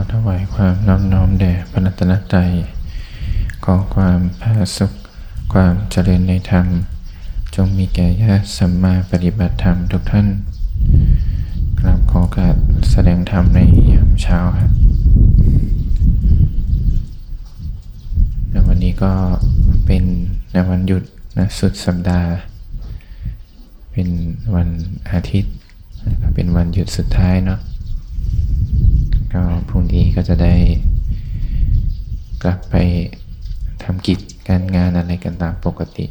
อถวายความน้อมน้อมแด่พระรัตนตรัยขอความผาสุข ความเจริญในธรรม จงมีแก่ญาติสัมมาปฏิบัติธรรมทุกท่านกราบขอการแสดงธรรมในยามเช้าครับวันนี้ก็เป็นในวันหยุดนะสุดสัปดาห์ เป็นวันอาทิตย์ เป็นวันหยุดสุดท้ายเนาะ ก็พรุ่งนี้ก็จะได้กลับไปทำกิจการงานอะไรกันตามปกติ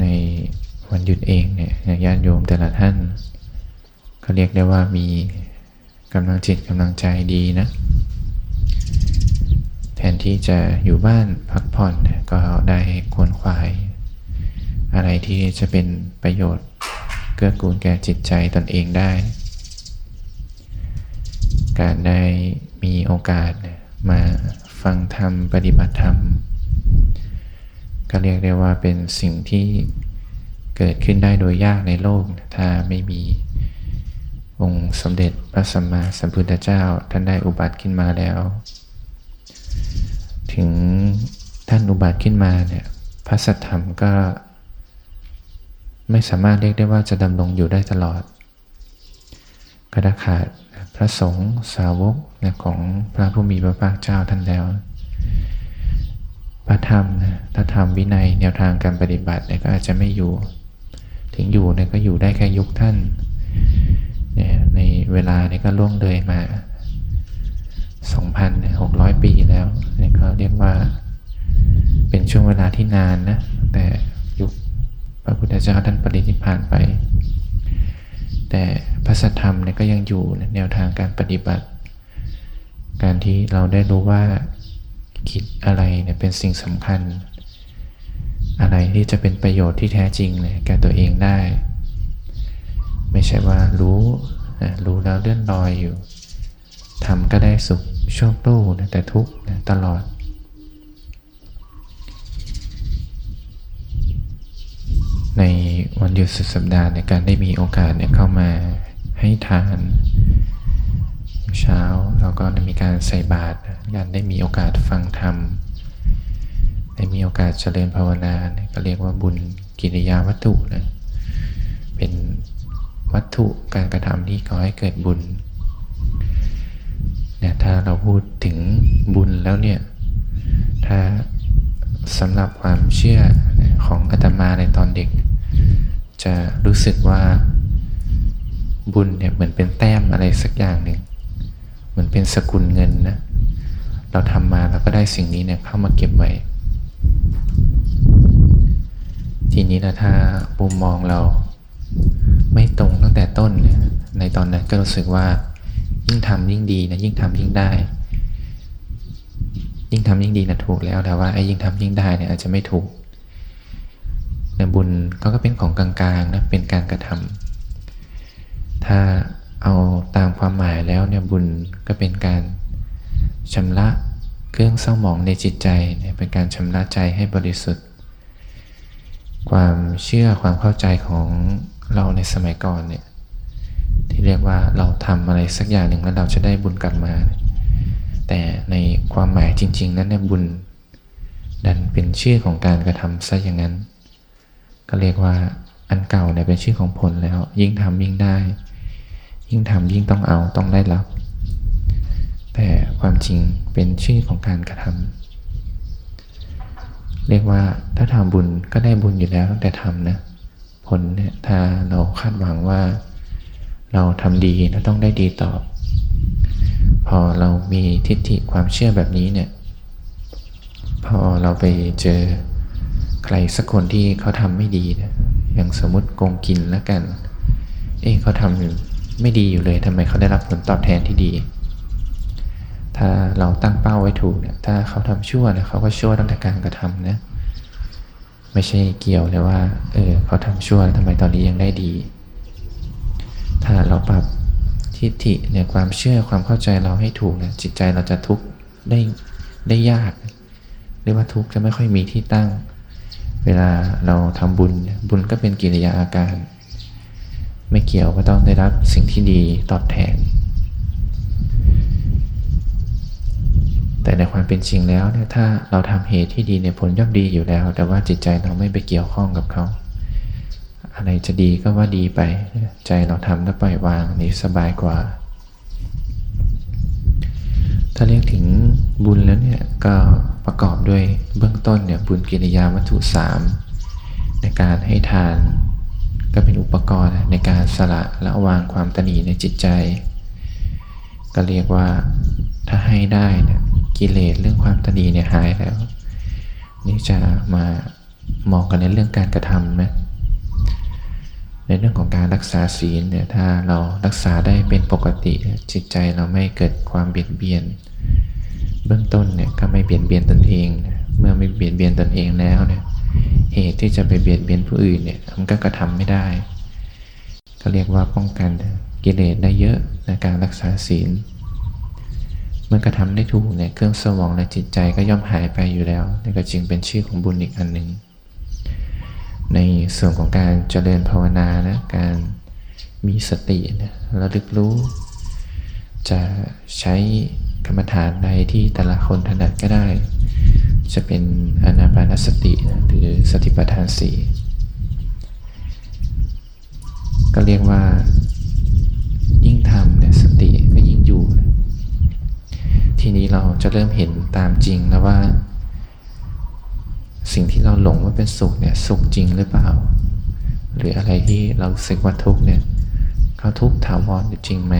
ในวันหยุดเองเนี่ยญาติโยมแต่ละท่านก็เรียกได้ว่ามีกำลังจิตกำลังใจดีนะ แทนที่จะอยู่บ้านพักผ่อนก็ได้ควนขวาย อะไรที่จะเป็นประโยชน์เกื้อกูลแก่จิตใจตนเองได้ การได้มีโอกาสมาฟังธรรมปฏิบัติธรรม ก็เรียกได้ว่าเป็นสิ่งที่เกิดขึ้นได้โดยยากในโลก ถ้าไม่มีองค์สมเด็จพระสัมมาสัมพุทธเจ้าท่านได้อุบัติขึ้นมาแล้ว ถึงท่านอุบัติขึ้นมาเนี่ยพระสัทธรรมก็ไม่สามารถเรียกได้ว่าจะดำรงอยู่ได้ตลอด ก็ได้ขาดพระสงฆ์สาวกของพระผู้มีพระภาคเจ้าท่านแล้ว พระธรรมนะถ้าธรรมวินัยแนวทางการปฏิบัติเนี่ยก็อาจจะไม่อยู่ ถึงอยู่เนี่ยก็อยู่ได้แค่ยุคท่านเนี่ยในเวลาเนี่ยก็ล่วงเลยมา 2,600 ปีแล้วเนี่ยก็เรียกว่าเป็นช่วงเวลาที่นานนะแต่ยุคพระพุทธเจ้าท่านปรินิพพานไป แต่พระสัทธรรมเนี่ยก็ยังอยู่แนวทางการปฏิบัติ การที่เราได้รู้ว่าคิดอะไรเนี่ยเป็นสิ่งสำคัญ อะไรที่จะเป็นประโยชน์ที่แท้จริงเลยแก่ตัวเองได้ ไม่ใช่ว่ารู้นะรู้แล้วเลื่อนลอยอยู่ทำก็ได้สุขโชคโลนะแต่ทุกข์นะตลอด ในวันหยุดสุดสัปดาห์ในการได้มีโอกาสเนี่ยเข้ามาให้ทานเช้าเราก็มีการใส่บาตรการได้มีโอกาสฟังธรรมได้มีโอกาสเจริญภาวนาก็เรียกว่าบุญกิริยาวัตถุนะเป็นวัตถุการกระทำที่ก่อให้เกิดบุญเนี่ยถ้าเราพูดถึงบุญแล้วเนี่ยถ้าสำหรับความเชื่อของอาตมาในตอนเด็ก จะรู้สึกว่าบุญเนี่ยเหมือนเป็นแต้มอะไรสักอย่างหนึ่งเหมือนเป็นสกุลเงินนะเราทำมาเราก็ได้สิ่งนี้เนี่ยเข้ามาเก็บไว้ทีนี้นะถ้ามุมมองเราไม่ตรงตั้งแต่ต้นเนี่ยในตอนนั้นก็รู้สึกว่ายิ่งทำยิ่งดีนะยิ่งทำยิ่งได้ ยิ่งทำยิ่งดีนะถูกแล้วแต่ว่าไอ้ยิ่งทำยิ่งได้เนี่ยอาจจะไม่ถูก นบุญก็ก็เป็นของกลางๆนะเป็นการกระทำถ้าเอาตามความหมายแล้วเนี่ยบุญก็เป็นการชำระเครื่องเศร้าหมองในจิตใจเนี่ยเป็นการชำระใจให้บริสุทธิ์ ความเชื่อความเข้าใจของเราในสมัยก่อนเนี่ยที่เรียกว่าเราทำอะไรสักอย่างหนึ่งแล้วเราจะได้บุญกลับมา แต่ในความหมายจริง ๆ นั้นเนี่ยบุญดันเป็นชื่อของการกระทำซะอย่างนั้น ก็เรียกว่าอันเก่าเนี่ยเป็นชื่อของผลแล้ว ยิ่งทำยิ่งได้ ยิ่งทำยิ่งต้องเอาต้องได้รับ แต่ความจริงเป็นชื่อของการกระทำเรียกว่าถ้าทำบุญก็ได้บุญอยู่แล้วตั้งแต่ทำนะผลเนี่ยถ้าเราคาดหวังว่า เราทำดีแล้วต้องได้ดีตอบ พอเรามีทิฏฐิความเชื่อแบบนี้เนี่ย พอเราไปเจอ ใครสักคนที่เขาทำไม่ดีนะอย่างสมมติโกงกินแล้วกัน เอ๊ะเขาทำไม่ดีอยู่เลยทำไมเขาได้รับผลตอบแทนที่ดี ถ้าเราตั้งเป้าไว้ถูกเนี่ยถ้าเขาทำชั่วนะเขาก็ชั่วตั้งแต่การกระทำนะไม่ใช่เกี่ยวเลยว่าเออเขาทำชั่วทำไมตอนนี้ยังได้ดี ถ้าเราปรับทิฏฐิเนี่ยความเชื่อความเข้าใจเราให้ถูกเนี่ยจิตใจเราจะทุกข์ได้ได้ยากหรือว่าทุกข์จะไม่ค่อยมีที่ตั้ง เวลาเราทำบุญบุญก็เป็นกิริยาอาการ ไม่เกี่ยวก็ต้องได้รับสิ่งที่ดีตอบแทน แต่ในความเป็นจริงแล้วเนี่ยถ้าเราทำเหตุที่ดีในผลย่อมดีอยู่แล้ว แต่ว่าจิตใจเราไม่ไปเกี่ยวข้องกับเขาอะไรจะดีก็ว่าดีไป ใจเราทำแล้วปล่อยวางนี่สบายกว่า ถ้าเรียกถึงบุญแล้วเนี่ยก็ประกอบด้วยเบื้องต้นเนี่ยบุญกิริยาวัตถุสามในการให้ทาน ก็เป็นอุปกรณ์ในการสละละวางความตนีในจิตใจ ก็เรียกว่าถ้าให้ได้เนี่ยกิเลสเรื่องความตนีเนี่ยหายแล้ว นี่จะมามองกันในเรื่องการกระทำไหม ในเรื่องของการรักษาศีลเนี่ยถ้าเรารักษาได้เป็นปกติ จิตใจเราไม่เกิดความเบียดเบียน เบื้องต้นเนี่ยก็ไม่เบียดเบียนตนเอง เมื่อไม่เบียดเบียนตนเองแล้วเนี่ยเหตุที่จะไปเบียดเบียนผู้อื่นเนี่ยมันก็กระทำไม่ได้ ก็เรียกว่าป้องกันกิเลสได้เยอะในการรักษาศีล เมื่อกระทำได้ถูกเนี่ยเครื่องสมองและจิตใจก็ย่อมหายไปอยู่แล้วนี่ก็จึงเป็นชื่อของบุญอีกอันหนึ่ง ในส่วนของการเจริญภาวนานะการมีสตินะระลึกรู้ จะใช้กรรมฐานใดที่แต่ละคนถนัดก็ได้ จะเป็นอนาปานสติหรือสติปัฏฐานสี่ก็เรียกว่ายิ่งทำเนี่ยสติก็ยิ่งอยู่ ทีนี้เราจะเริ่มเห็นตามจริงแล้วว่า สิ่งที่เราหลงว่าเป็นสุขเนี่ยสุขจริงหรือเปล่า หรืออะไรที่เราสึกว่าทุกเนี่ยเขาทุกถาวรจริงไหม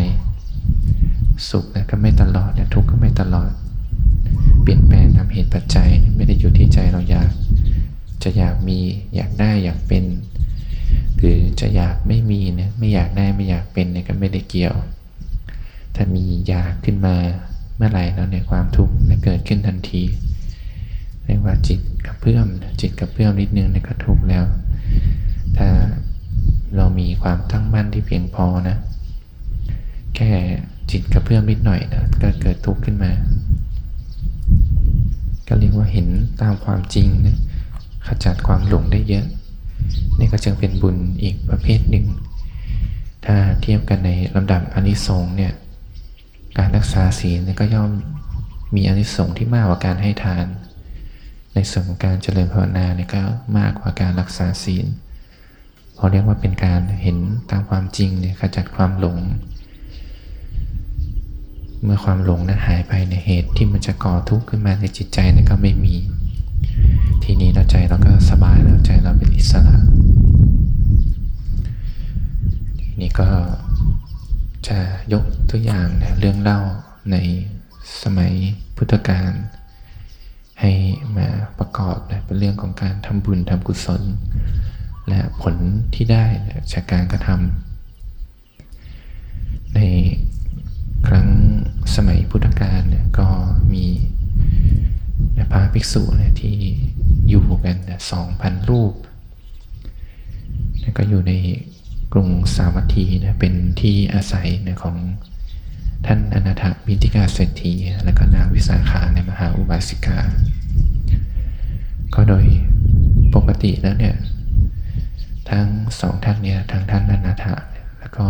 สุขเนี่ยก็ไม่ตลอดเนี่ยทุกข์ก็ไม่ตลอด เปลี่ยนแปลงตามเหตุปัจจัยไม่ได้อยู่ที่ใจเราอยาก จะอยากมีอยากได้อยากเป็น หรือจะอยากไม่มีเนี่ยไม่อยากได้ไม่อยากเป็นเนี่ยก็ไม่ได้เกี่ยว ถ้ามีอยากขึ้นมาเมื่อไหร่แล้วเนี่ยความทุกข์จะเกิดขึ้นทันที เรียกว่าจิตกระเพื่อมจิตกระเพื่อมนิดนึงเนี่ยก็ทุกข์แล้ว ถ้าเรามีความตั้งมั่นที่เพียงพอนะ แค่จิตกระเพื่อมนิดหน่อยนะก็เกิดทุกข์ขึ้นมา ก็เรียกว่าเห็นตามความจริงนะขจัดความหลงได้เยอะ นี่ก็จึงเป็นบุญอีกประเภทหนึ่ง ถ้าเทียบกันในลำดับอนิสงส์เนี่ย การรักษาศีลก็ย่อมมีอนิสงส์ที่มากกว่าการให้ทาน ในส่วนของการเจริญภาวนาเนี่ยก็มากกว่าการรักษาศีลเพราเรียกว่าเป็นการเห็นตามความจริงเนี่ยขจัดความหลง เมื่อความหลงนั้นหายไปในเหตุที่มันจะก่อทุกข์ขึ้นมาในจิตใจนั้นก็ไม่มี ทีนี้เราใจเราก็สบายแล้วใจเราเป็นอิสระทีนี้ก็จะยกตัวอย่างนะเรื่องเล่าในสมัยพุทธกาล ให้มาประกอบนะเป็นเรื่องของการทำบุญทำกุศล และผลที่ได้จากการกระทำในครั้งสมัยพุทธกาลเนี่ยก็มีพระภิกษุเนี่ยที่อยู่กันสองพันรูปก็อยู่ในกรุงสาวัตถีนะเป็นที่อาศัยนะของ ท่านอนาถบินติกาเศรษฐีและก็นางวิสาขาในมหาอุบาสิกา ก็โดยปกติแล้วเนี่ยทั้งสองท่านเนี่ยทั้งท่านอนาถแล้วก็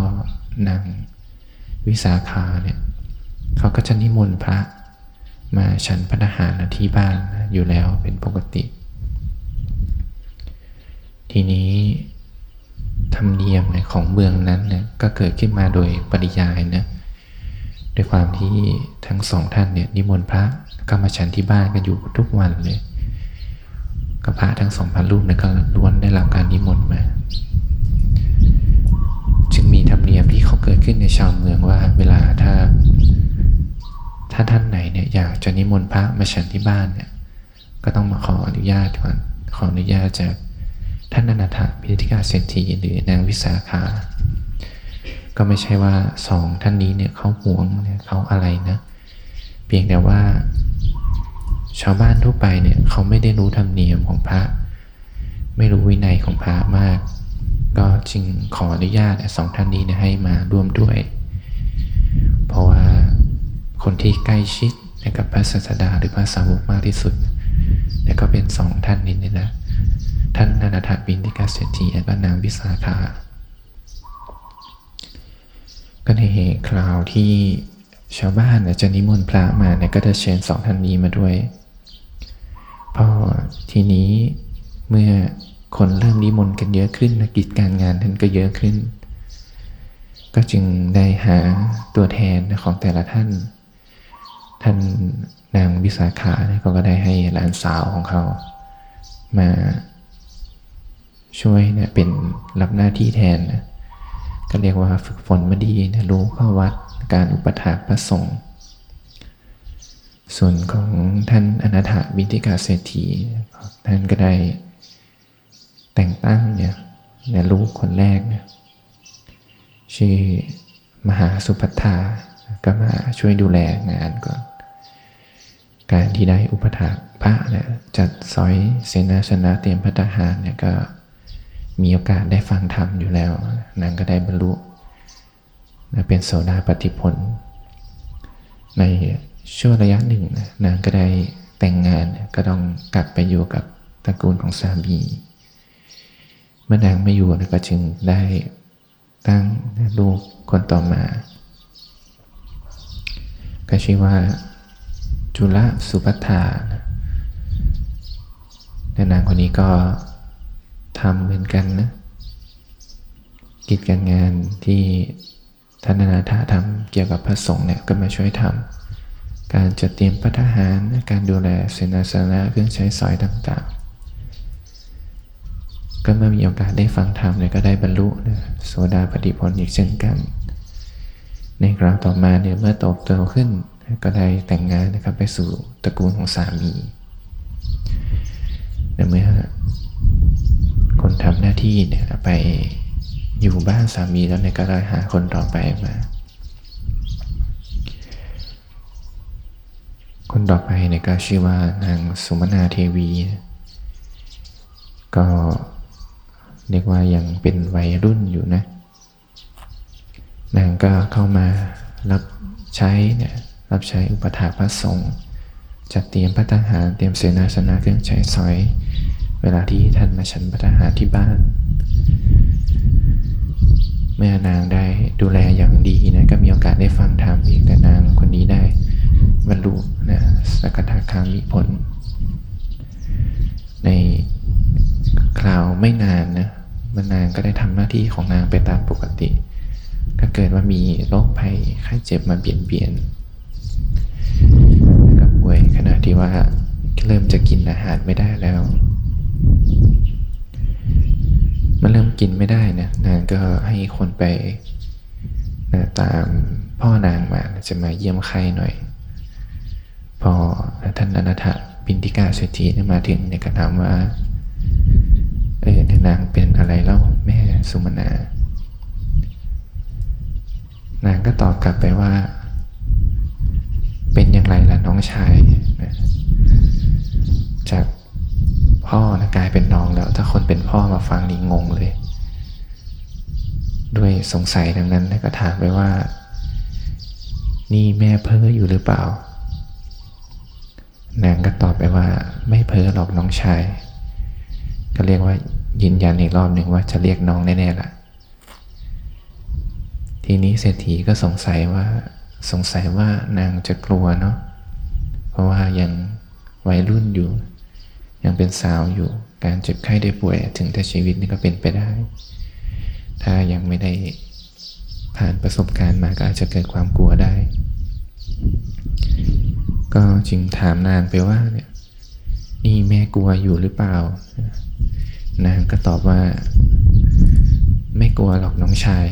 นางวิสาขาเนี่ยเขาก็จะนิมนต์พระมาฉันพระทหารที่บ้านอยู่แล้วเป็นปกติ ทีนี้ธรรมเนียมของเมืองนั้นเนี่ยก็เกิดขึ้นมาโดยปริยายนะ ด้วยความที่ทั้งสองท่านเนี่ยนิมนต์พระก็มาฉันที่บ้านกันอยู่ทุกวันเลยก็พระทั้งสองพันรูปเนี่ยก็ล้วนได้รับการนิมนต์มา จึงมีธรรมเนียมที่เขาเกิดขึ้นในชาวเมืองว่าเวลาถ้า ถ้าท่านไหนเนี่ยอยากจะนิมนต์พระมาฉันที่บ้านเนี่ยก็ต้องมาขออนุญาตก่อนขออนุญาตจากท่านอนาถพิธิกาเศรษฐีหรือนางวิสาขา ก็ไม่ใช่ว่าสองท่านนี้เนี่ยเขาหวงเนี่ยเขาอะไรนะเพียงแต่ว่า ชาวบ้านทั่วไปเนี่ยเขาไม่ได้รู้ธรรมเนียมของพระ ไม่รู้วินัยของพระมาก ก็จึงขออนุญาตสองท่านนี้นะให้มาร่วมด้วย เพราะว่าคนที่ใกล้ชิดกับพระศาสดาหรือพระสาวกมากที่สุดแลก็เป็นสองท่านนี้นะท่านนานาถบินทิกาเศรษฐีและก็นางวิสาขา ก็ในคราวที่ชาวบ้านจะนิมนต์พระมาเนี่ยก็จะเชิญสองท่านนี้มาด้วยพอทีนี้เมื่อคนเริ่มนิมนต์กันเยอะขึ้นกิจการงานท่านก็เยอะขึ้น ก็จึงได้หาตัวแทนของแต่ละท่าน ท่านนางวิสาขาเนี่ยก็ได้ให้หลานสาวของเขา มาช่วยเนี่ยเป็นรับหน้าที่แทนนะ ก็เรียกว่าฝึกฝนมาดีนะรู้ข้อวัดการอุปถากพระสงฆ์ส่วนของท่านอนาถวิติกาเศรษฐีท่านก็ได้แต่งตั้งเนี่ยในลูกคนแรกเนี่ยชื่อมหาสุพัทธาก็มาช่วยดูแลงานก่อน การที่ได้อุปถากพระเนี่ยจัดซอยเสนาชนะเตรียมพัฒหารเนี่ยก็ มีโอกาสได้ฟังธรรมอยู่แล้ว นางก็ได้บรรลุเป็นโสดาปฏิผล ในช่วงระยะหนึ่งนางก็ได้แต่งงานก็ต้องกลับไปอยู่กับตระกูลของสามีเมื่อนางไม่อยู่ก็จึงได้ตั้งลูกคนต่อมา ก็ชื่อว่าจุลสุภัทาและนางคนนี้ก็ ทำเหมือนกันนะ กิจการงานที่ท่านนาถาทำเกี่ยวกับพระสงฆ์เนี่ยก็มาช่วยทำการจัดเตรียมพัฒหาร การดูแลเสนาสนะเครื่องใช้สอยต่างๆ ก็เมื่อมีโอกาสได้ฟังธรรมเนี่ยก็ได้บรรลุนะโสดาปฏิผลอีกเช่นกัน ในคราวต่อมาเนี่ยเมื่อโตโตขึ้นก็ได้แต่งงานนะครับไปสู่ตระกูลของสามีแต่เมื่อ คนทำหน้าที่เนี่ยไปอยู่บ้านสามีแล้วเนี่ยก็เลยหาคนต่อไปมา คนต่อไปเนี่ยก็ชื่อว่านางสุมนาเทวี ก็เรียกว่ายังเป็นวัยรุ่นอยู่นะ นางก็เข้ามารับใช้เนี่ยรับใช้อุปถาพระสงฆ์จัดเตรียมพัฒหารเตรียมเสนาสนะเครื่องใช้สอย เวลาที่ท่านมาฉันพัฒหารที่บ้าน เมื่อนางได้ดูแลอย่างดีนะก็มีโอกาสได้ฟังธรรมอีกแต่นางคนนี้ได้บรรลุนะสกทาคามิผล ในคราวไม่นานนะมันนางก็ได้ทำหน้าที่ของนางไปตามปกติก็เกิดว่ามีโรคภัยไข้เจ็บมาเปลี่ยนเปลี่ยนกับป่วยขณะที่ว่าเริ่มจะกินอาหารไม่ได้แล้ว มันเริ่มกินไม่ได้นะนางก็ให้คนไปนะตามพ่อนางมาจะมาเยี่ยมไข้หน่อย พอท่านอนาถปินติกาเศรษฐีมาถึงเนี่ยก็ถามว่าเออนางเป็นอะไรเล่าแม่สุมนานางก็ตอบกลับไปว่า เป็นอย่างไรล่ะน้องชายนะจาก พ่อนะกลายเป็นน้องแล้ว ถ้าคนเป็นพ่อมาฟังนี่งงเลย ด้วยสงสัยดังนั้นก็ถามไปว่า นี่แม่เพ้ออยู่หรือเปล่านางก็ตอบไปว่า ไม่เพ้อหรอกน้องชาย ก็เรียกว่ายืนยันอีกรอบหนึ่งว่าจะเรียกน้องแน่ๆละทีนี้เศรษฐีก็สงสัยว่า สงสัยว่านางจะกลัวเนาะเพราะว่ายังวัยรุ่นอยู่ ยังเป็นสาวอยู่ การเจ็บไข้ได้ป่วยถึงแต่ชีวิตนี่ก็เป็นไปได้ ถ้ายังไม่ได้ผ่านประสบการณ์มาก็อาจจะเกิดความกลัวได้ ก็จึงถามนางไปว่าเนี่ยนี่แม่กลัวอยู่หรือเปล่า นางก็ตอบว่า ไม่กลัวหรอกน้องชาย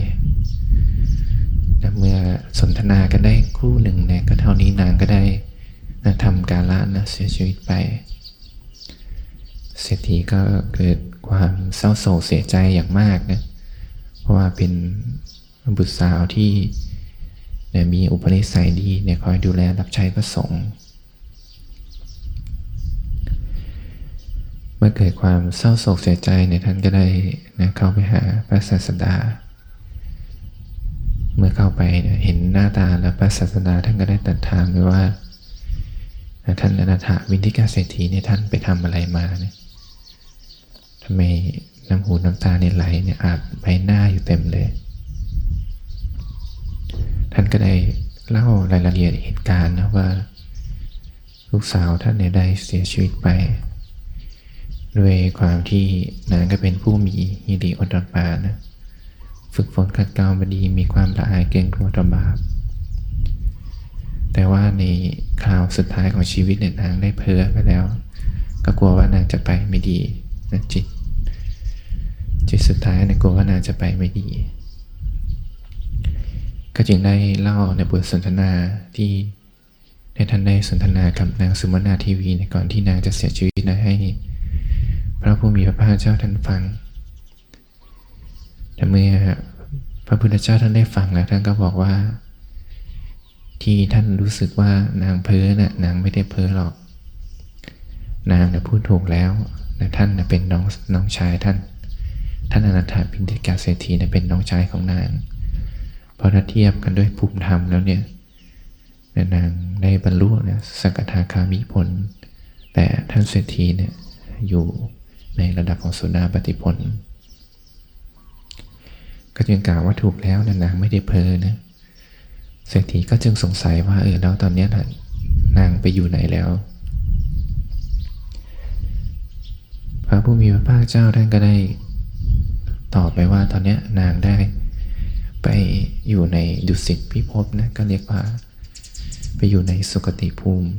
แต่เมื่อสนทนากันได้คู่หนึ่งเนี่ยก็เท่านี้นางก็ได้ทำการละนะเสียชีวิตไป เศรษฐีก็เกิดความเศร้าโศกเสียใจอย่างมากนะเพราะว่าเป็นบุตรสาวที่เนี่ยมีอุปนิสัยดีเนี่ยคอยดูแลรับใช้พระสงฆ์เมื่อเกิดความเศร้าโศกเสียใจเนี่ยท่านก็ได้นะเข้าไปหาพระศาสดา เมื่อเข้าไปเห็นหน้าตาแล้วพระศาสดาท่านก็ได้ตรัสถามไปว่า ท่านอนาถวินทิกาเศรษฐีเนี่ยท่านไปทำอะไรมาเนี่ย ทำไมน้ำหูน้ำตาเนี่ยไหลเนี่ยอาบใบหน้าอยู่เต็มเลย ท่านก็ได้เล่ารายละเอียดเหตุการณ์นะว่า ลูกสาวท่านเนี่ยได้เสียชีวิตไป ด้วยความที่นางก็เป็นผู้มีฮิริโอตปานะฝึกฝนขัดเกลามาดีมีความละอายเกรงกลัวต่อบาปแต่ว่าในคราวสุดท้ายของชีวิตเนี่ยนางได้เพ้อไปแล้ว ก็กลัวว่านางจะไปไม่ดี นะจิต จิตสุดท้ายเนี่ยกลัวว่านาจะไปไม่ดี ก็จึงได้เล่าในบทสนทนาที่ในท่านได้สนทนากับนางสุมาณาทีวีในก่อนที่นางจะเสียชีวิตนะให้ พระผู้มีพระภาคเจ้าท่านฟังแต่เมื่อพระพุทธเจ้าท่านได้ฟังแล้วท่านก็บอกว่า ที่ท่านรู้สึกว่านางเพ้อนะ่ะนางไม่ได้เพ้อหรอก นางเนี่ยพูดถูกแล้ว ท่านเป็นน้องน้องชายท่าน ท่านอนันทพินธิกาเศรษฐีเนี่ยเป็นน้องชายของนางพอถ้าเทียบกันด้วยภูมิธรรมแล้วเนี่ยนางได้บรรลุนี่ยสกทาคามิผล แต่ท่านเศรษฐีเนี่ยอยู่ในระดับของสุนาปฏิผล ก็จึงกล่าวว่าถูกแล้วนะนางไม่ได้เพอนะเศรษฐีก็จึงสงสัยว่าเออแล้วตอนนี้นะนางไปอยู่ไหนแล้ว พ ระผู้มีพระภาคเจ้าท่านก็ได้ตอบไปว่าตอนนี้นางได้ไปอยู่ในดุสิตพิภพนะก็เรียกว่า ไปอยู่ในสุคติภูมิ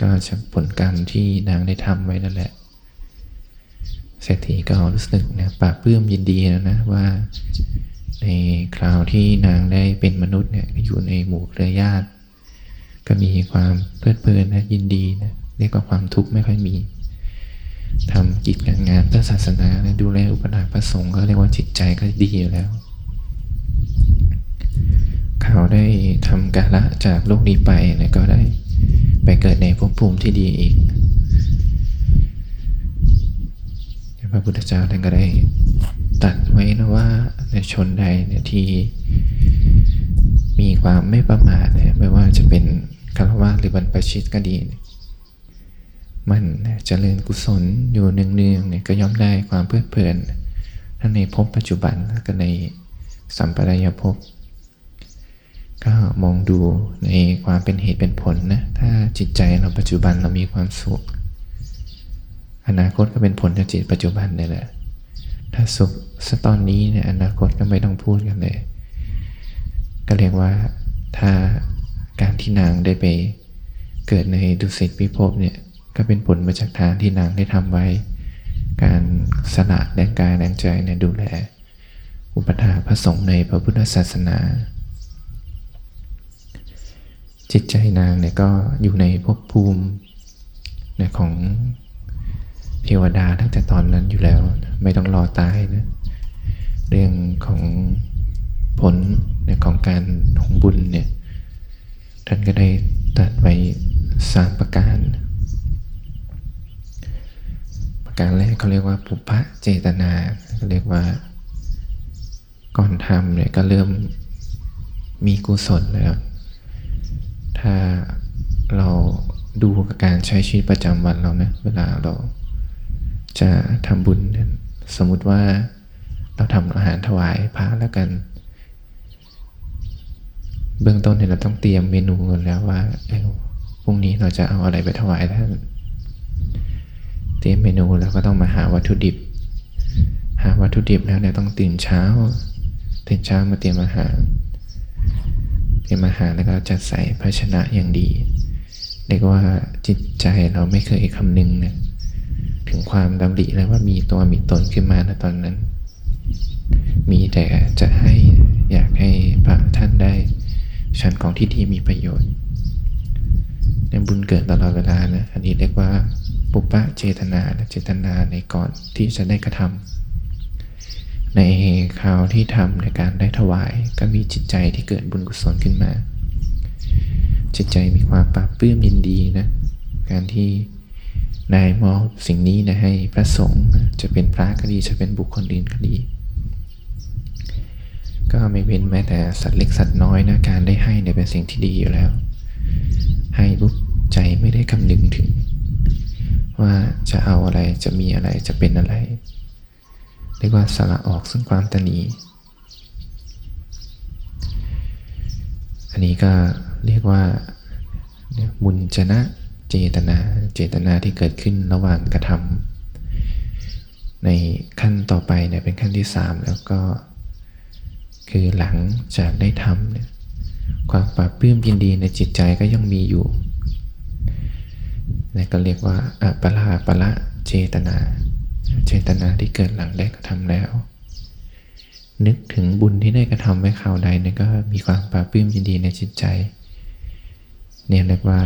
ก็จากผลกรรมที่นางได้ทำไว้นั่นแหละเศรษฐีก็รู้สึกนะปากเปื้มยินดีนะนะว่าในคราวที่นางได้เป็นมนุษย์เนี่ยอยู่ในหมู่เครือญาติ ก็มีความเพลิดเพลินนะยินดีนะเรียกว่าความทุกข์ไม่ค่อยมี ทำกิจการงานเพื่อศาสนานะดูแลอุปถัมภ์พระสงฆ์ก็เรียกว่าจิตใจก็ดีอยู่แล้ว เขาได้ทำกาละจากโลกนี้ไปนะก็ได้ไปเกิดในภพภูมิที่ดีอีก พระพุทธเจ้าท่านก็ได้ตัดไว้นะว่าในชนใดเนี่ยที่มีความไม่ประมาทเนี่ยไม่ว่าจะเป็นคารวะหรือบรรพชิตก็ดี มันจเจริญกุศลอยู่เนืองๆเนี่ยก็ย่อมได้ความเพลิดเพลินทั้งในภพปัจจุบันและก็ในสัมปรายภพก็มองดูในความเป็นเหตุเป็นผลนะ ถ้าจิตใจเราปัจจุบันเรามีความสุข อนาคตก็เป็นผลจากจิตปัจจุบันนี่แหละ ถ้าสุขสตอนนี้เนี่ยอนาคตก็ไม่ต้องพูดกันเลย ก็เรียกว่าถ้าการที่นางได้ไปเกิดในดุสิตพิภพเนี่ย ก็เป็นผลมาจากทานที่นางได้ทำไว้ การสละแรงกายแรงใจเนี่ยดูแล อุปถาพระสงฆ์ในพระพุทธศาสนา จิตใจนางเนี่ยก็อยู่ในภพภูมินของเทวดาตั้งแต่ตอนนั้นอยู่แล้ว ไม่ต้องรอตายนะเรื่องของผลของการของบุญเนี่ยท่านก็ได้ตัดไว้สามประการ ประการแรกเขาเรียกว่าปุพพะเจตนาเขาเรียกว่าก่อนทำเนี่ยก็เริ่มมีกุศลแล้ว ถ้าเราดูกับการใช้ชีวิตประจำวันเรานะเวลาเราจะทำบุญ สมมุติว่าเราทำอาหารถวายพระแล้วกัน เบื้องต้นเนี่ยเราต้องเตรียมเมนูกันแล้วว่าพรุ่งนี้เราจะเอาอะไรไปถวายท่าน เตรียมเมนูแล้วก็ต้องมาหาวัตถุดิบ หาวัตถุดิบแล้วเนี่ยต้องตื่นเช้า ตื่นเช้ามาเตรียมอาหาร เตรียมอาหารแล้วก็จัดใส่ภาชนะอย่างดีเรียกว่าจิตใจเราไม่เคยคำนึงนะถึงความดำริเลยว่ามีตัวมีตนขึ้นมาในตอนนั้น มีแต่จะให้อยากให้พระท่านได้ชั้นของที่ดีมีประโยชน์ในบุญเกิดตลอดเวลานะอันนี้เรียกว่า ปุปะเจตนาเจตนาในก่อนที่จะได้กระทำในคราวที่ทำในการได้ถวาย ก็มีจิตใจที่เกิดบุญกุศลขึ้นมา จิตใจมีความปราบปลื้มยินดีนะ การที่นายมอบสิ่งนี้นะให้พระสงฆ์จะเป็นพระก็ดีจะเป็นบุคคลอื่นก็ดี ก็ไม่เว้นแม้แต่สัตว์เล็กสัตว์น้อยนะการได้ให้เนี่ยเป็นสิ่งที่ดีอยู่แล้ว ให้บุกใจไม่ได้คำนึงถึง ว่าจะเอาอะไรจะมีอะไรจะเป็นอะไร เรียกว่าสละออกซึ่งความตนี อันนี้ก็เรียกว่ามุญจนะเจตนา เจตนาที่เกิดขึ้นระหว่างกระทำในขั้นต่อไปเนี่ยเป็นขั้นที่สามแล้วก็คือหลังจากได้ทำเนี่ยความปราบปลื้มยินดีในจิตใจก็ยังมีอยู่ นี่ก็เรียกว่าอัปลาปละเจตนา เจตนาที่เกิดหลังได้กระทำแล้ว นึกถึงบุญที่ได้กระทำไว้คราวใดเนี่ยก็มีความปราบปลื้มยินดีในจิตใจ เนี่ยเรียกว่า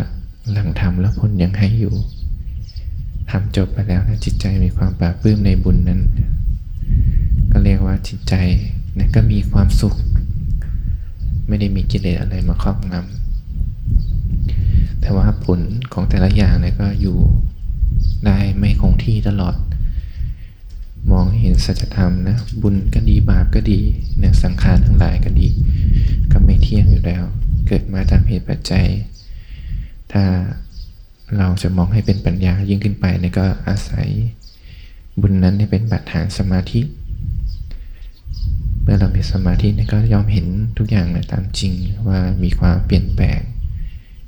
หลังทำแล้วผลยังให้อยู่ทำจบไปแล้วนะจิตใจมีความปราบปลื้มในบุญนั้น ก็เรียกว่าจิตใจนะก็มีความสุข ไม่ได้มีกิเลสอะไรมาครอบงำ แต่ว่าผลของแต่ละอย่างเนี่ยก็อยู่ได้ไม่คงที่ตลอด มองเห็นสัจธรรมนะบุญก็ดีบาปก็ดีเนี่ยสังขารทั้งหลายก็ดี ก็ไม่เที่ยงอยู่แล้ว เกิดมาตามเหตุปัจจัย ถ้าเราจะมองให้เป็นปัญญายิ่งขึ้นไปเนี่ยก็อาศัยบุญนั้นเป็นบัตรฐานสมาธิเมื่อเรามีสมาธินี่ก็ยอมเห็นทุกอย่างตามจริงว่ามีความเปลี่ยนแปลง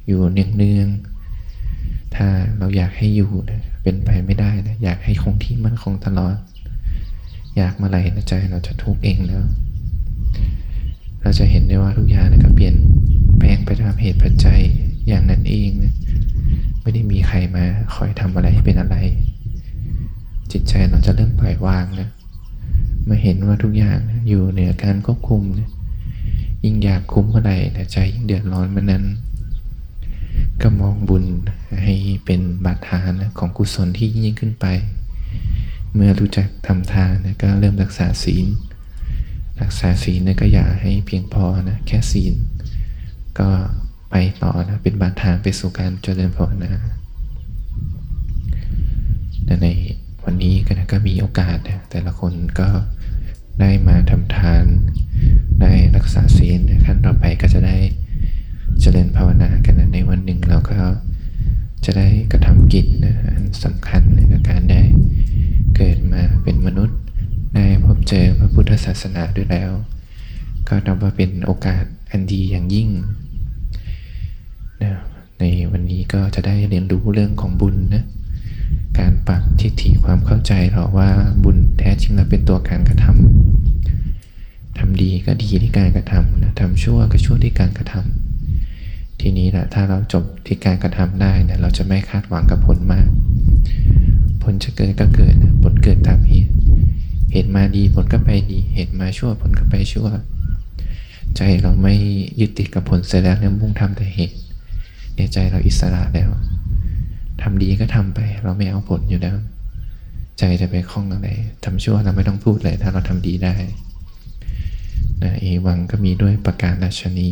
อยู่เนืองๆ ถ้าเราอยากให้อยู่นะเป็นไปไม่ได้นะอยากให้คงที่มั่นคงตลอด อยากเมื่อไหร่นะใจเราจะทุกข์เองแล้ว เราจะเห็นได้ว่าทุกอย่างนะก็เปลี่ยนแปลงไปตามเหตุปัจจัยอย่างนั้นเองนะไม่ได้มีใครมาคอยทำอะไรให้เป็นอะไร จิตใจเราจะเริ่มปล่อยวางนะมาเห็นว่าทุกอย่างนะอยู่เหนือการควบคุมนะยิ่งอยากคุ้มเมื่อไหร่แต่ใจยิ่งเดือดร้อนเมื่อนั้น ก็มองบุญให้เป็นบาดฐานนะของกุศลที่ยิ่งขึ้นไป เมื่อรู้จักทำทานนะก็เริ่มรักษาศีล รักษาศีลนะก็อย่าให้เพียงพอนะแค่ศีล ก็ไปต่อนะเป็นบาทางไปสู่การเจริญภาวนาในวันนี้ก็นะก็มีโอกาสนะแต่ละคนก็ได้มาทำทาน ได้รักษาศีลขั้นต่อไปก็จะได้ เจริญภาวนากันนะในวันหนึ่งเราก็จะได้กระทำกิจนะอันสำคัญในการได้เกิดมาเป็นมนุษย์ได้พบเจอพระพุทธศาสนาด้วยแล้ว ก็นับว่าเป็นโอกาสอันดีอย่างยิ่งนะในวันนี้ก็จะได้เรียนรู้เรื่องของบุญนะการปรับทิฏฐิความเข้าใจเราว่าบุญแท้จริงแล้วเป็นตัวการกระทำทำดีก็ดีที่การกระทำนะทำชั่วก็ชั่วที่การกระทำ ทีนี้แหละถ้าเราจบที่การกระทำได้เนะเราจะไม่คาดหวังกับผลมาก ผลจะเกิดก็เกิดนะผลเกิดตามเหตุ เหตุมาดีผลก็ไปดี เหตุมาชั่วผลก็ไปชั่ว ใจเราไม่ยึดติดกับผลเสร็จแล้วเนี่ยมุ่งทำแต่เหตุเนี่ยใจเราอิสระแล้วทำดีก็ทำไป เราไม่เอาผลอยู่แล้ว ใจจะไปคล้องอะไรทำชั่วเราไม่ต้องพูดเลย ถ้าเราทำดีได้นะเอวังก็มีด้วยประการราชนี